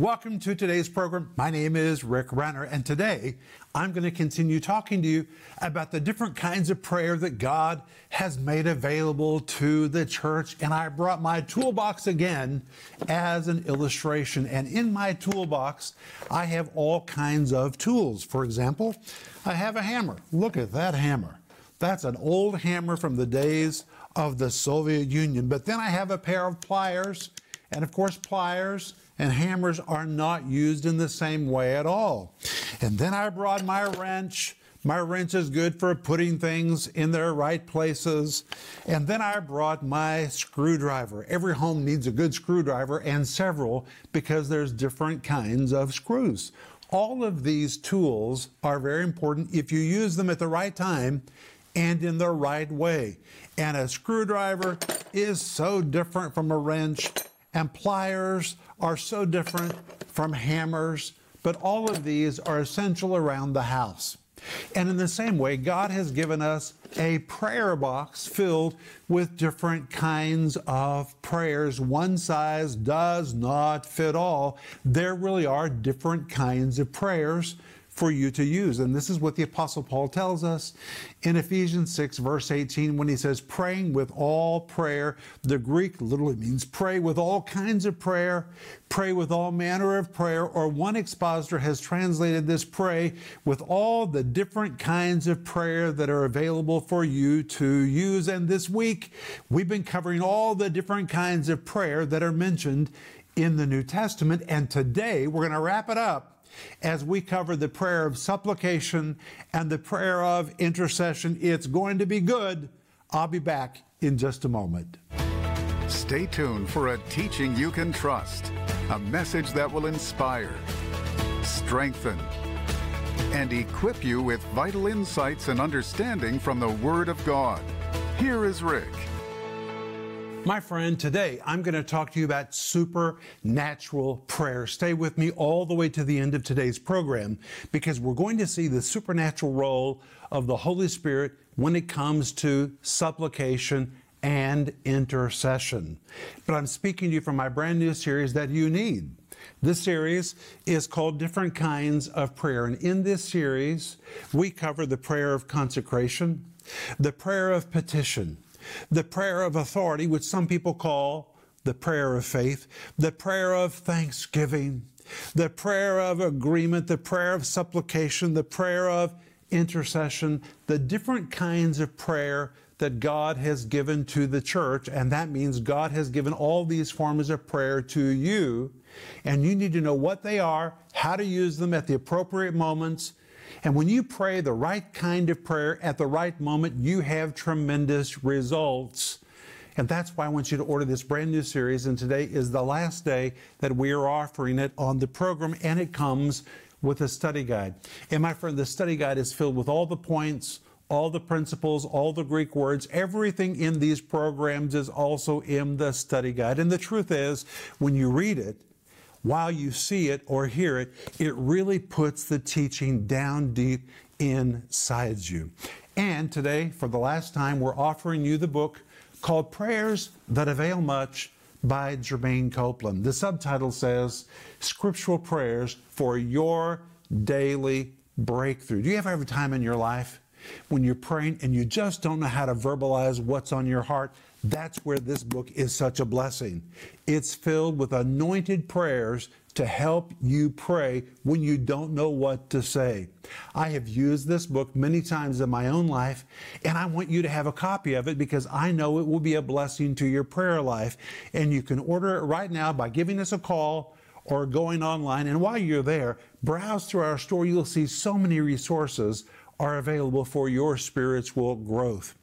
Welcome to today's program. My name is Rick Renner, and today I'm going to continue talking to you about the different kinds of prayer that God has made available to the church. And I brought my toolbox again as an illustration. And in my toolbox, I have all kinds of tools. For example, I have a hammer. Look at that hammer. That's an old hammer from the days of the Soviet Union. But then I have a pair of pliers, and of course, pliers and hammers are not used in the same way at all. And then I brought my wrench. My wrench is good for putting things in their right places. And then I brought my screwdriver. Every home needs a good screwdriver and several because there's different kinds of screws. All of these tools are very important if you use them at the right time and in the right way. And a screwdriver is so different from a wrench and pliers are so different from hammers, but all of these are essential around the house. And in the same way, God has given us a prayer box filled with different kinds of prayers. One size does not fit all. There really are different kinds of prayers for you to use. And this is what the Apostle Paul tells us in Ephesians 6, verse 18, when he says, praying with all prayer. The Greek literally means pray with all kinds of prayer, pray with all manner of prayer, or one expositor has translated this pray with all the different kinds of prayer that are available for you to use. And this week, we've been covering all the different kinds of prayer that are mentioned in the New Testament. And today, we're going to wrap it up as we cover the prayer of supplication and the prayer of intercession. It's going to be good. I'll be back in just a moment. Stay tuned for a teaching you can trust, a message that will inspire, strengthen, and equip you with vital insights and understanding from the Word of God. Here is Rick. My friend, today I'm going to talk to you about supernatural prayer. Stay with me all the way to the end of today's program because we're going to see the supernatural role of the Holy Spirit when it comes to supplication and intercession. But I'm speaking to you from my brand new series that you need. This series is called Different Kinds of Prayer. And in this series, we cover the prayer of consecration, the prayer of petition, the prayer of authority, which some people call the prayer of faith, the prayer of thanksgiving, the prayer of agreement, the prayer of supplication, the prayer of intercession, the different kinds of prayer that God has given to the church. And that means God has given all these forms of prayer to you. And you need to know what they are, how to use them at the appropriate moments, and when you pray the right kind of prayer at the right moment, you have tremendous results. And that's why I want you to order this brand new series. And today is the last day that we are offering it on the program, and it comes with a study guide. And my friend, the study guide is filled with all the points, all the principles, all the Greek words. Everything in these programs is also in the study guide. And the truth is, when you read it, while you see it or hear it, it really puts the teaching down deep inside you. And today, for the last time, we're offering you the book called Prayers That Avail Much by Germaine Copeland. The subtitle says Scriptural Prayers for Your Daily Breakthrough. Do you ever have a time in your life when you're praying and you just don't know how to verbalize what's on your heart? That's where this book is such a blessing. It's filled with anointed prayers to help you pray when you don't know what to say. I have used this book many times in my own life, and I want you to have a copy of it because I know it will be a blessing to your prayer life. And you can order it right now by giving us a call or going online. And while you're there, browse through our store. You'll see so many resources are available for your spiritual growth.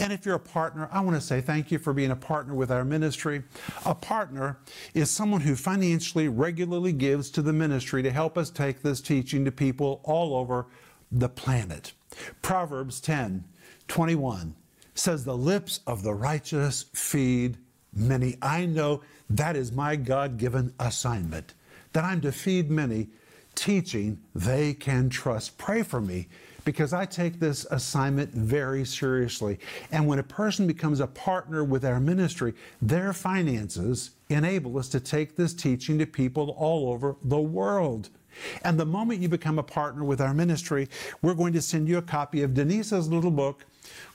And if you're a partner, I want to say thank you for being a partner with our ministry. A partner is someone who financially regularly gives to the ministry to help us take this teaching to people all over the planet. Proverbs 10 21 says, The lips of the righteous feed many. I know that is my God given assignment, that I'm to feed many, teaching they can trust. Pray for me because I take this assignment very seriously. And when a person becomes a partner with our ministry, their finances enable us to take this teaching to people all over the world. And the moment you become a partner with our ministry, we're going to send you a copy of Denise's little book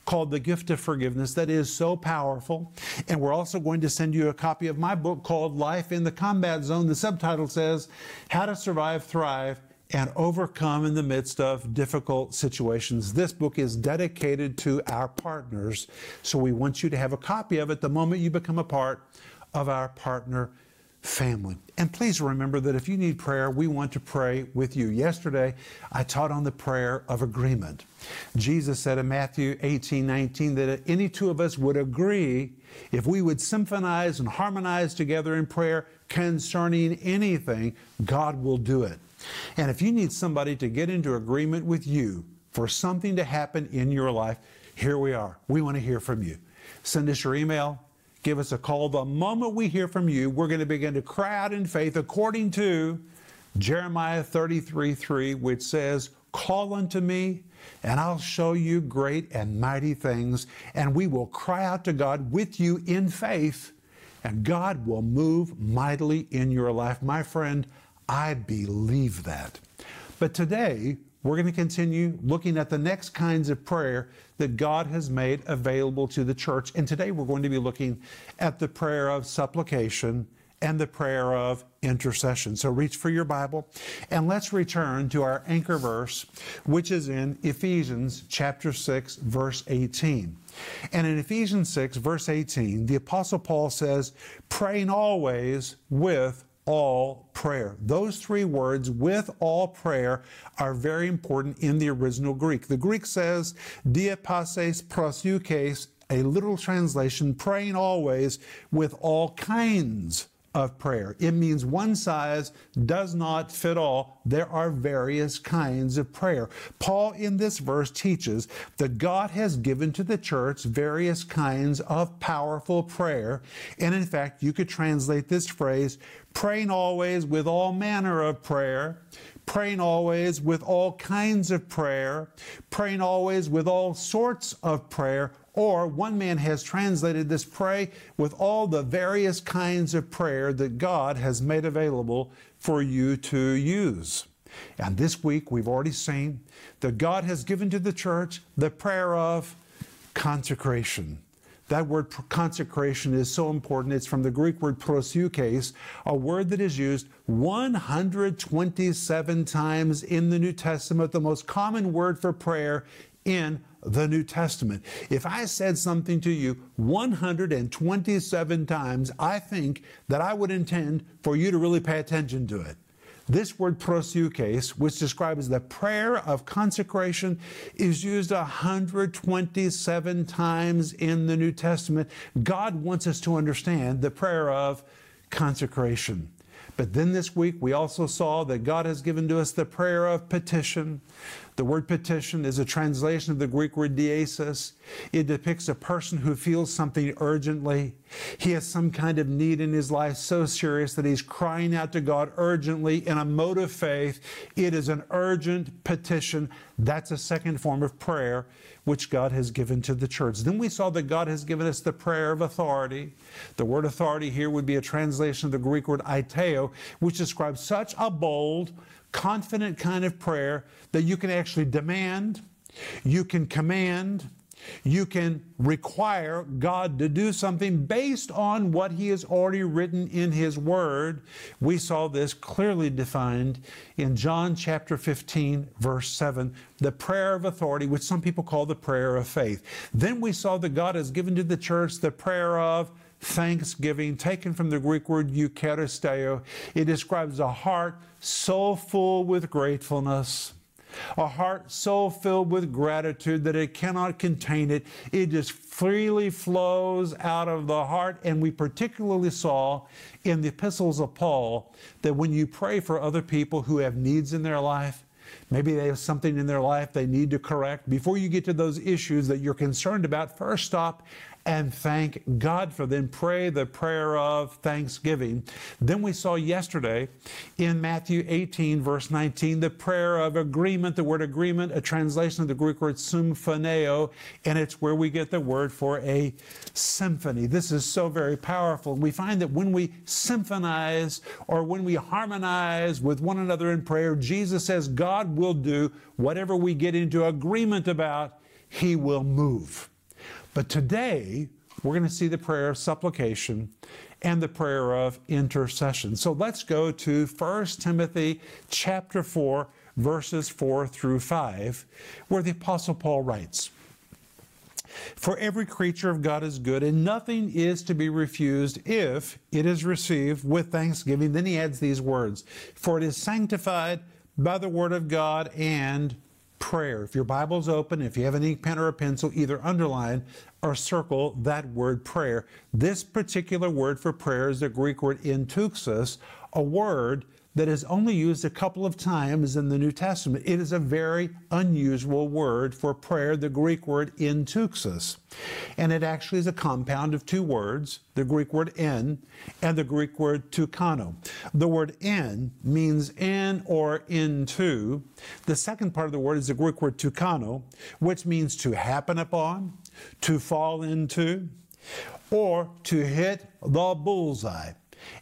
called The Gift of Forgiveness that is so powerful. And we're also going to send you a copy of my book called Life in the Combat Zone. The subtitle says How to Survive, Thrive, and Overcome in the Midst of Difficult Situations. This book is dedicated to our partners, so we want you to have a copy of it the moment you become a part of our partner family. And please remember that if you need prayer, we want to pray with you. Yesterday, I taught on the prayer of agreement. Jesus said in Matthew 18 19 that any two of us would agree if we would symphonize and harmonize together in prayer concerning anything, God will do it. And if you need somebody to get into agreement with you for something to happen in your life, here we are. We want to hear from you. Send us your email, give us a call. The moment we hear from you, we're going to begin to cry out in faith according to Jeremiah 33 3, which says, Call unto me, and I'll show you great and mighty things, and we will cry out to God with you in faith, and God will move mightily in your life. My friend, I believe that. But today, we're going to continue looking at the next kinds of prayer that God has made available to the church. And today we're going to be looking at the prayer of supplication and the prayer of intercession. So reach for your Bible and let's return to our anchor verse, which is in Ephesians chapter 6, verse 18. And in Ephesians 6, verse 18, the Apostle Paul says, praying always with all prayer. Those three words, with all prayer, are very important in the original Greek. The Greek says, dia diapases proseuches, a literal translation, praying always with all kinds of prayer. It means one size does not fit all. There are various kinds of prayer. Paul in this verse teaches that God has given to the church various kinds of powerful prayer. And in fact, you could translate this phrase praying always with all manner of prayer, praying always with all kinds of prayer, praying always with all sorts of prayer, or one man has translated this pray with all the various kinds of prayer that God has made available for you to use. And this week we've already seen that God has given to the church the prayer of consecration. That word consecration is so important. It's from the Greek word proseuches, a word that is used 127 times in the New Testament, the most common word for prayer in the New Testament. If I said something to you 127 times, I think that I would intend for you to really pay attention to it. This word proseuches, which describes the prayer of consecration, is used 127 times in the New Testament. God wants us to understand the prayer of consecration. But then this week, we also saw that God has given to us the prayer of petition. The word petition is a translation of the Greek word diesis. It depicts a person who feels something urgently. He has some kind of need in his life so serious that he's crying out to God urgently in a mode of faith. It is an urgent petition. That's a second form of prayer which God has given to the church. Then we saw that God has given us the prayer of authority. The word authority here would be a translation of the Greek word aiteo, which describes such a bold, confident kind of prayer that you can actually demand, you can command, you can require God to do something based on what He has already written in His Word. We saw this clearly defined in John chapter 15, verse 7, the prayer of authority, which some people call the prayer of faith. Then we saw that God has given to the church the prayer of thanksgiving, taken from the Greek word eucharisteo. It describes a heart so full with gratefulness, a heart so filled with gratitude that it cannot contain it. It just freely flows out of the heart. And we particularly saw in the epistles of Paul that when you pray for other people who have needs in their life, Maybe they have something in their life they need to correct. Before you get to those issues that you're concerned about, first stop and thank God for them. Pray the prayer of thanksgiving. Then we saw yesterday in Matthew 18, verse 19, the prayer of agreement. The word agreement, a translation of the Greek word symphoneo, and it's where we get the word for a symphony. This is so very powerful. We find that when we symphonize or when we harmonize with one another in prayer, Jesus says God will do whatever we get into agreement about, He will move. But today, we're going to see the prayer of supplication and the prayer of intercession. So let's go to 1 Timothy chapter 4 verses 4 through 5 where the apostle Paul writes For every creature of God is good and nothing is to be refused if it is received with thanksgiving. Then he adds these words, for it is sanctified by the word of God and prayer. If your Bible's open, if you have an ink pen or a pencil, either underline or circle that word prayer. This particular word for prayer is the Greek word enteuxis, a word that is only used a couple of times in the New Testament. It is a very unusual word for prayer, the Greek word enteuxis. And it actually is a compound of two words, the Greek word en and the Greek word tukano. The word en means in or into. The second part of the word is the Greek word tukano, which means to happen upon, to fall into, or to hit the bullseye.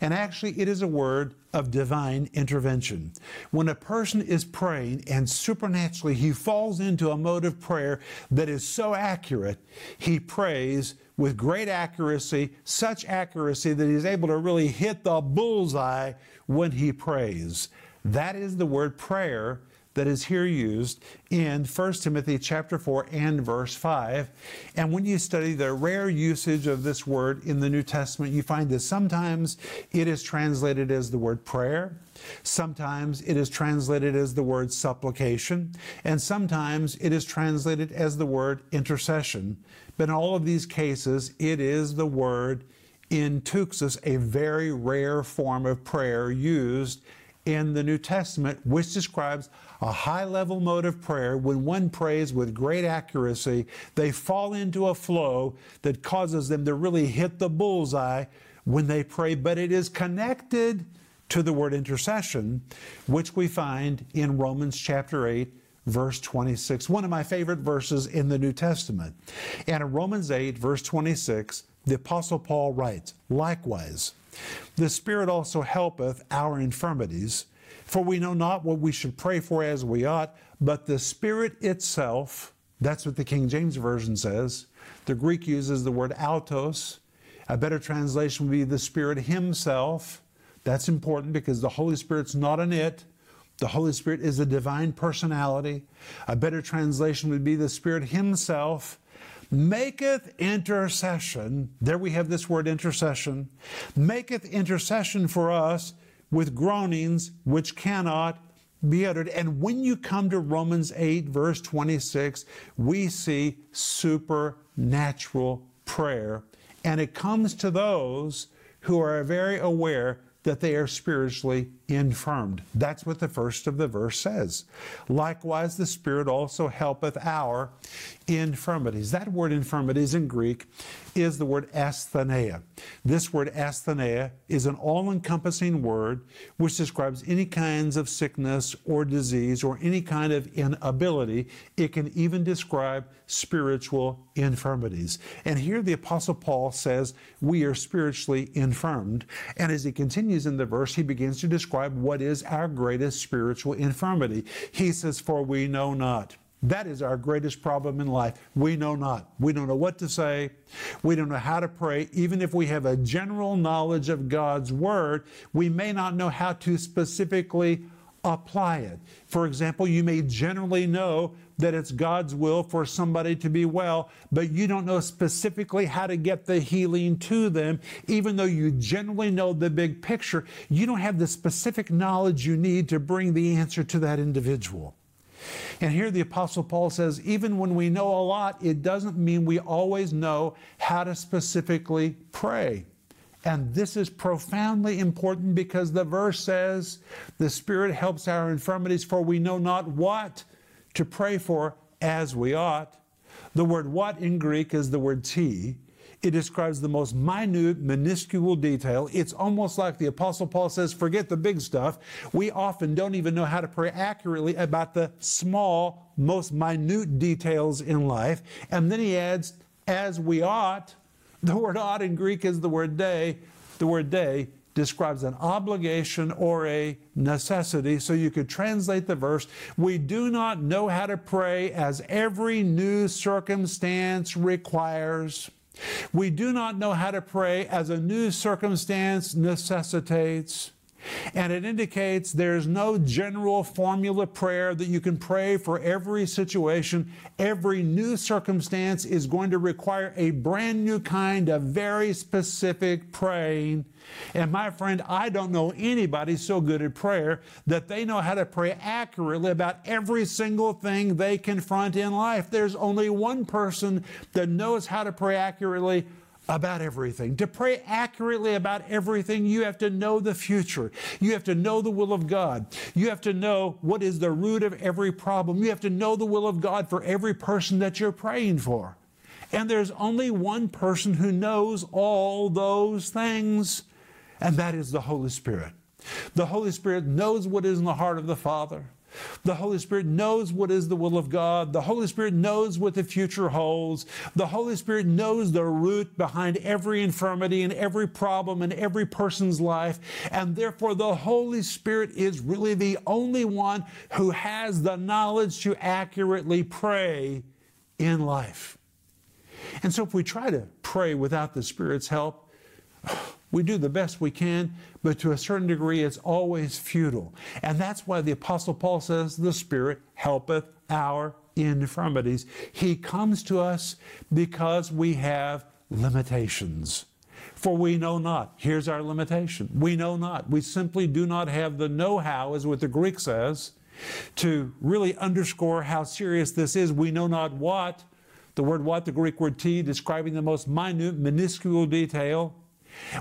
And actually, it is a word of divine intervention. When a person is praying and supernaturally he falls into a mode of prayer that is so accurate, he prays with great accuracy, such accuracy that he's able to really hit the bullseye when he prays. That is the word prayer that is here used in 1 Timothy chapter 4 and verse 5. And when you study the rare usage of this word in the New Testament, you find that sometimes it is translated as the word prayer, sometimes it is translated as the word supplication, and sometimes it is translated as the word intercession. But in all of these cases, it is the word enteuxis, a very rare form of prayer used in the New Testament, which describes a high level mode of prayer. When one prays with great accuracy, they fall into a flow that causes them to really hit the bullseye when they pray, but it is connected to the word intercession, which we find in Romans chapter 8. Verse 26, one of my favorite verses in the New Testament. And in Romans 8, verse 26, the Apostle Paul writes, Likewise, the Spirit also helpeth our infirmities, for we know not what we should pray for as we ought, but the Spirit itself, that's what the King James Version says. The Greek uses the word autos. A better translation would be the Spirit Himself. That's important because the Holy Spirit's not an it. The Holy Spirit is a divine personality. A better translation would be the Spirit Himself maketh intercession. There we have this word intercession. Maketh intercession for us with groanings which cannot be uttered. And when you come to Romans 8, verse 26, we see supernatural prayer. And it comes to those who are very aware that they are spiritually infirmed. That's what the first of the verse says. Likewise, the Spirit also helpeth our infirmities. That word infirmities in Greek is the word asthenia. This word asthenia is an all encompassing word which describes any kinds of sickness or disease or any kind of inability. It can even describe spiritual infirmities. And here the Apostle Paul says we are spiritually infirmed. And as he continues in the verse, he begins to describe what is our greatest spiritual infirmity. He says, For we know not. That is our greatest problem in life. We know not. We don't know what to say. We don't know how to pray. Even if we have a general knowledge of God's Word, we may not know how to specifically apply it. For example, you may generally know that it's God's will for somebody to be well, but you don't know specifically how to get the healing to them. Even though you generally know the big picture, you don't have the specific knowledge you need to bring the answer to that individual. And here the Apostle Paul says, even when we know a lot, it doesn't mean we always know how to specifically pray. And this is profoundly important because the verse says, The Spirit helps our infirmities, for we know not what to pray for as we ought. The word what in Greek is the word ti. It describes the most minute, minuscule detail. It's almost like the Apostle Paul says, forget the big stuff. We often don't even know how to pray accurately about the small, most minute details in life. And then he adds, as we ought. The word ought in Greek is the word dei. The word dei describes an obligation or a necessity. So you could translate the verse We do not know how to pray as every new circumstance requires. We do not know how to pray as a new circumstance necessitates. And it indicates there's no general formula prayer that you can pray for every situation. Every new circumstance is going to require a brand new kind of very specific praying. And my friend, I don't know anybody so good at prayer that they know how to pray accurately about every single thing they confront in life. There's only one person that knows how to pray accurately about everything. To pray accurately about everything, you have to know the future. You have to know the will of God. You have to know what is the root of every problem. You have to know the will of God for every person that you're praying for. And there's only one person who knows all those things, and that is the Holy Spirit. The Holy Spirit knows what is in the heart of the Father. The Holy Spirit knows what is the will of God. The Holy Spirit knows what the future holds. The Holy Spirit knows the root behind every infirmity and every problem in every person's life. And therefore, the Holy Spirit is really the only one who has the knowledge to accurately pray in life. And so, if we try to pray without the Spirit's help, we do the best we can, but to a certain degree, it's always futile. And that's why the Apostle Paul says, The Spirit helpeth our infirmities. He comes to us because we have limitations. For we know not. Here's our limitation. We know not. We simply do not have the know how, as what the Greek says, to really underscore how serious this is. We know not what. The word what, the Greek word ti, describing the most minute, minuscule detail.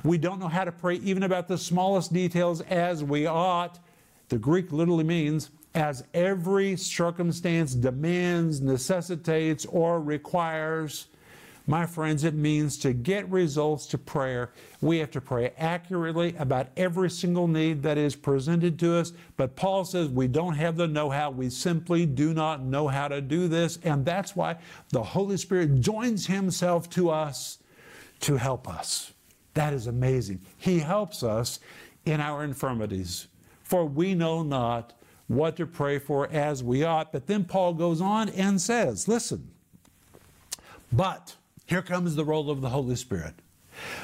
We don't know how to pray even about the smallest details as we ought. The Greek literally means as every circumstance demands, necessitates, or requires. My friends, it means to get results to prayer. We have to pray accurately about every single need that is presented to us. But Paul says we don't have the know how. We simply do not know how to do this. And that's why the Holy Spirit joins Himself to us to help us. That is amazing. He helps us in our infirmities, for we know not what to pray for as we ought. But then Paul goes on and says, Listen, but here comes the role of the Holy Spirit.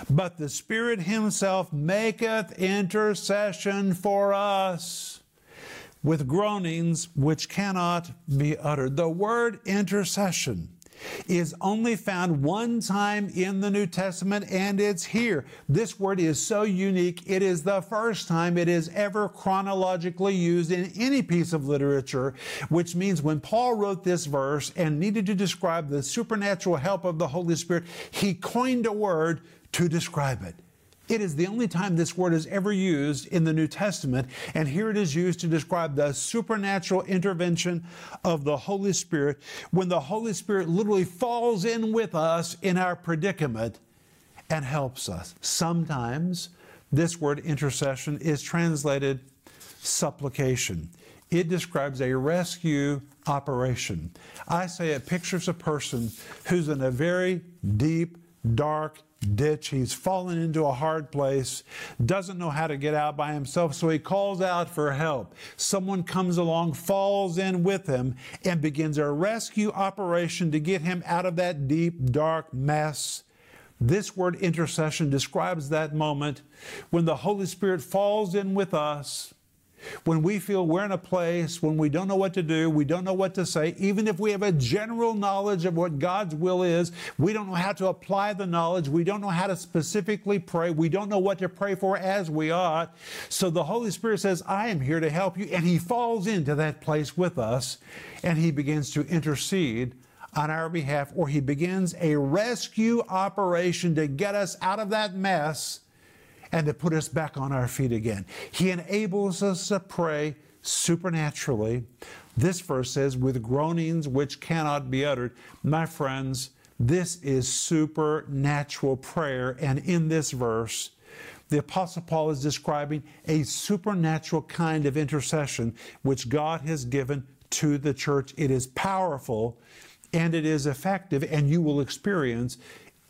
But the Spirit Himself maketh intercession for us with groanings which cannot be uttered. The word intercession is only found one time in the New Testament, and it's here. This word is so unique, it is the first time it is ever chronologically used in any piece of literature, which means when Paul wrote this verse and needed to describe the supernatural help of the Holy Spirit, he coined a word to describe it. It is the only time this word is ever used in the New Testament, and here it is used to describe the supernatural intervention of the Holy Spirit when the Holy Spirit literally falls in with us in our predicament and helps us. Sometimes this word intercession is translated supplication. It describes a rescue operation. I say it pictures a person who's in a very deep, dark, ditch. He's fallen into a hard place, doesn't know how to get out by himself, so he calls out for help. Someone comes along, falls in with him, and begins a rescue operation to get him out of that deep, dark mess. This word intercession describes that moment when the Holy Spirit falls in with us when we feel we're in a place when we don't know what to do, we don't know what to say, even if we have a general knowledge of what God's will is, we don't know how to apply the knowledge, we don't know how to specifically pray, we don't know what to pray for as we ought. So the Holy Spirit says, I am here to help you. And He falls into that place with us and He begins to intercede on our behalf, or He begins a rescue operation to get us out of that mess and to put us back on our feet again. He enables us to pray supernaturally. This verse says, with groanings which cannot be uttered. My friends, This is supernatural prayer. And in this verse, the Apostle Paul is describing a supernatural kind of intercession which God has given to the church. It is powerful and it is effective, and you will experience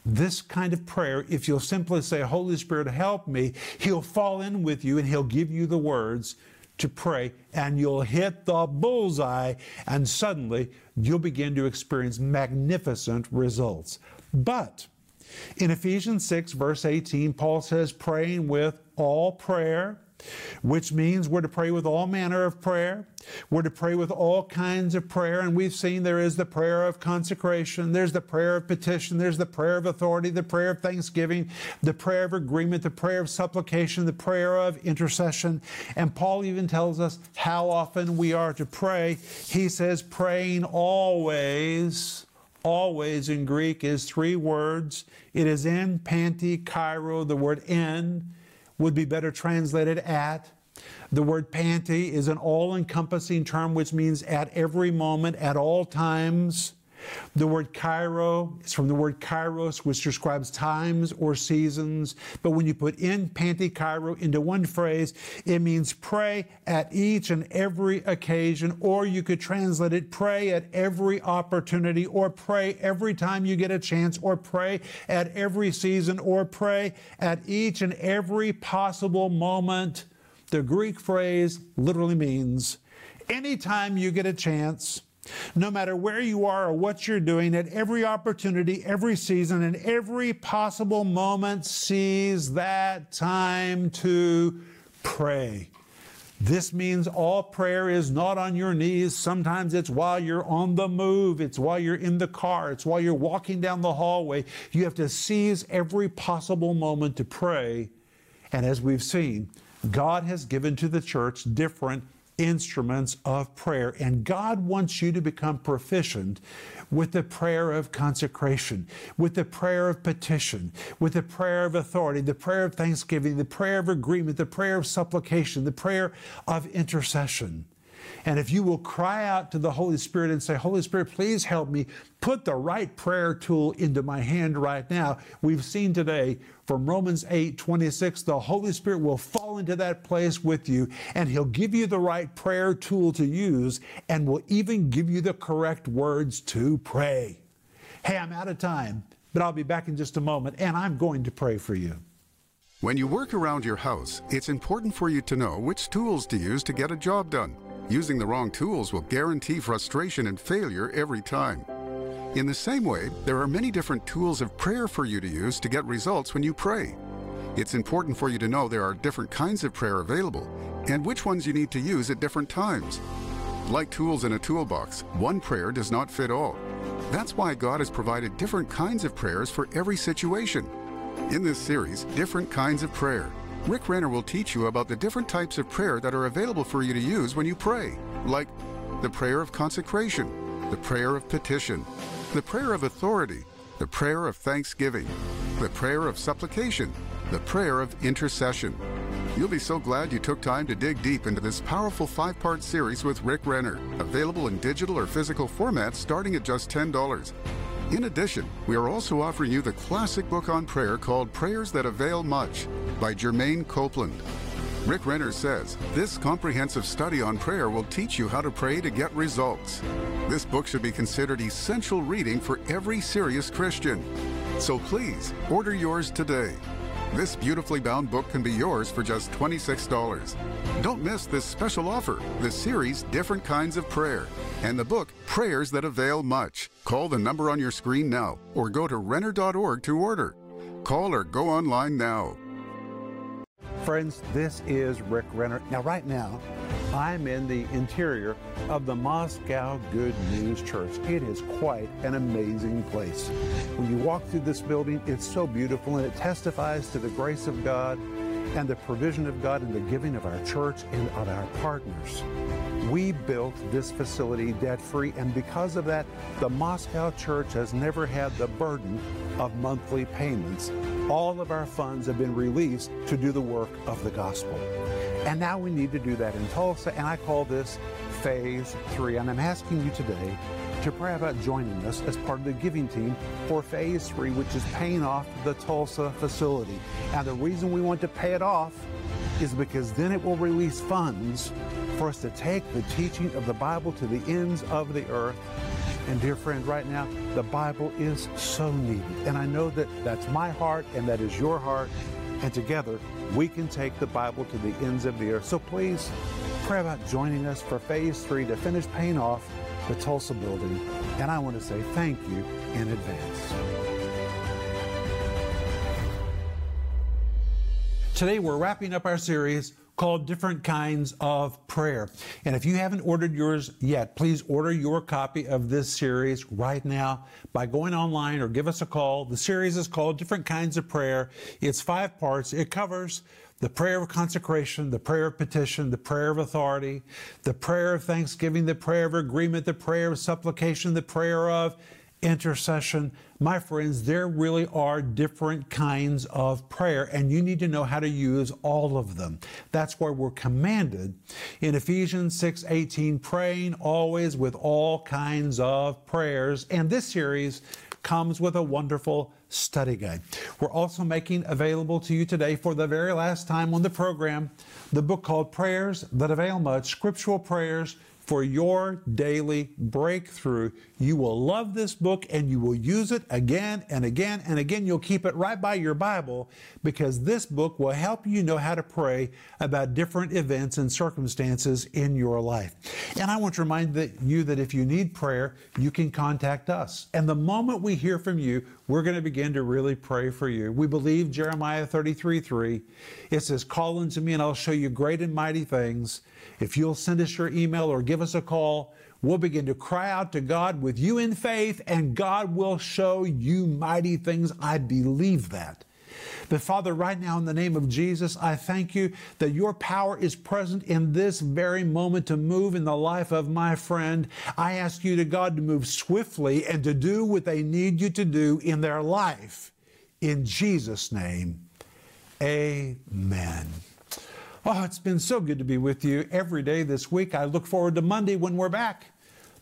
this kind of prayer, if you'll simply say, Holy Spirit, help me, He'll fall in with you and He'll give you the words to pray, and you'll hit the bullseye, and suddenly you'll begin to experience magnificent results. But in Ephesians 6, verse 18, Paul says, praying with all prayer which means we're to pray with all manner of prayer. We're to pray with all kinds of prayer. And we've seen there is the prayer of consecration, there's the prayer of petition, there's the prayer of authority, the prayer of thanksgiving, the prayer of agreement, the prayer of supplication, the prayer of intercession. And Paul even tells us how often we are to pray. He says, praying always. Always in Greek is three words. It is en panti kairo, the word en would be better translated at. The word panti is an all encompassing term which means at every moment, at all times. The word kairo is from the word kairos, which describes times or seasons. But when you put in panti kairo into one phrase, it means pray at each and every occasion, or you could translate it pray at every opportunity, or pray every time you get a chance, or pray at every season, or pray at each and every possible moment. The Greek phrase literally means anytime you get a chance no matter where you are or what you're doing, at every opportunity, every season, and every possible moment, seize that time to pray. This means all prayer is not on your knees. Sometimes it's while you're on the move, it's while you're in the car, it's while you're walking down the hallway. You have to seize every possible moment to pray. And as we've seen, God has given to the church different instruments of prayer. And God wants you to become proficient with the prayer of consecration, with the prayer of petition, with the prayer of authority, the prayer of thanksgiving, the prayer of agreement, the prayer of supplication, the prayer of intercession. And if you will cry out to the Holy Spirit and say, Holy Spirit, please help me put the right prayer tool into my hand right now, we've seen today from Romans 8 26, the Holy Spirit will fall into that place with you and He'll give you the right prayer tool to use and will even give you the correct words to pray. Hey, I'm out of time, but I'll be back in just a moment and I'm going to pray for you. When you work around your house, it's important for you to know which tools to use to get a job done. Using the wrong tools will guarantee frustration and failure every time. In the same way, there are many different tools of prayer for you to use to get results when you pray. It's important for you to know there are different kinds of prayer available and which ones you need to use at different times. Like tools in a toolbox, one prayer does not fit all. That's why God has provided different kinds of prayers for every situation. In this series, Different Kinds of Prayer, Rick Renner will teach you about the different types of prayer that are available for you to use when you pray, like the prayer of consecration, the prayer of petition, the prayer of authority, the prayer of thanksgiving, the prayer of supplication, the prayer of intercession. You'll be so glad you took time to dig deep into this powerful five part series with Rick Renner, available in digital or physical formats starting at just $10. In addition, we are also offering you the classic book on prayer called Prayers That Avail Much by Germaine Copeland. Rick Renner says this comprehensive study on prayer will teach you how to pray to get results. This book should be considered essential reading for every serious Christian. So please order yours today. This beautifully bound book can be yours for just $26. Don't miss this special offer the series Different Kinds of Prayer and the book Prayers That Avail Much. Call the number on your screen now or go to Renner.org to order. Call or go online now. Friends, this is Rick Renner. Now, right now, I'm in the interior of the Moscow Good News Church. It is quite an amazing place. When you walk through this building, it's so beautiful and it testifies to the grace of God and the provision of God and the giving of our church and of our partners. We built this facility debt free, and because of that, the Moscow Church has never had the burden of monthly payments. All of our funds have been released to do the work of the gospel. And now we need to do that in Tulsa, and I call this phase three. And I'm asking you today to pray about joining us as part of the giving team for phase three, which is paying off the Tulsa facility. And the reason we want to pay it off is because then it will release funds for us to take the teaching of the Bible to the ends of the earth. And dear friend, right now, the Bible is so needed. And I know that that's my heart and that is your heart. And together, we can take the Bible to the ends of the earth. So please pray about joining us for phase three to finish paying off the Tulsa building. And I want to say thank you in advance. Today, we're wrapping up our series called Different Kinds of Prayer. And if you haven't ordered yours yet, please order your copy of this series right now by going online or give us a call. The series is called Different Kinds of Prayer. It's five parts. It covers the prayer of consecration, the prayer of petition, the prayer of authority, the prayer of thanksgiving, the prayer of agreement, the prayer of supplication, the prayer of intercession. My friends, there really are different kinds of prayer, and you need to know how to use all of them. That's why we're commanded in Ephesians 6 18, praying always with all kinds of prayers. And this series comes with a wonderful study guide. We're also making available to you today for the very last time on the program the book called Prayers That Avail Much Scriptural Prayers for your daily breakthrough. You will love this book and you will use it again and again and again. You'll keep it right by your Bible because this book will help you know how to pray about different events and circumstances in your life. And I want to remind you that if you need prayer, you can contact us. And the moment we hear from you, we're going to begin to really pray for you. We believe Jeremiah 33 3. It says, Call unto me and I'll show you great and mighty things. If you'll send us your email or give us a call, we'll begin to cry out to God with you in faith, and God will show you mighty things. I believe that. But Father, right now in the name of Jesus, I thank you that your power is present in this very moment to move in the life of my friend. I ask you to God to move swiftly and to do what they need you to do in their life. In Jesus' name, amen. Oh, it's been so good to be with you every day this week. I look forward to Monday when we're back.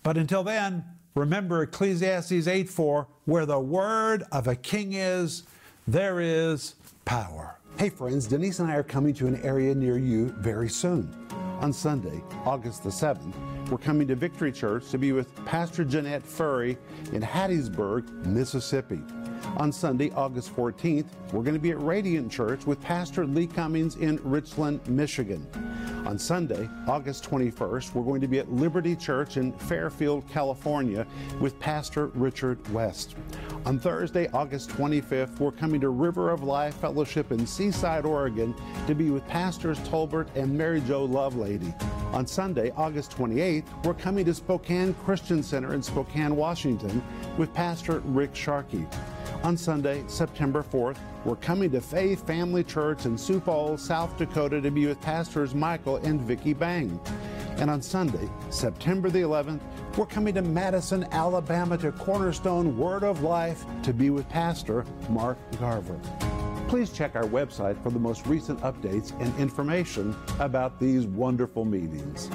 But until then, remember Ecclesiastes 8 4, where the word of a king is, there is power. Hey, friends, Denise and I are coming to an area near you very soon. On Sunday, August the 7th, we're coming to Victory Church to be with Pastor Jeanette Furry in Hattiesburg, Mississippi. On Sunday, August 14th, we're going to be at Radiant Church with Pastor Lee Cummings in Richland, Michigan. On Sunday, August 21st, we're going to be at Liberty Church in Fairfield, California with Pastor Richard West. On Thursday, August 25th, we're coming to River of Life Fellowship in Seaside, Oregon to be with Pastors Tolbert and Mary Jo Lovelady. On Sunday, August 28th, we're coming to Spokane Christian Center in Spokane, Washington with Pastor Rick Sharkey. On Sunday, September 4th, we're coming to Faith Family Church in Sioux Falls, South Dakota to be with Pastors Michael and Vicki Bang. And on Sunday, September the 11th, we're coming to Madison, Alabama to Cornerstone Word of Life to be with Pastor Mark Garver. Please check our website for the most recent updates and information about these wonderful meetings.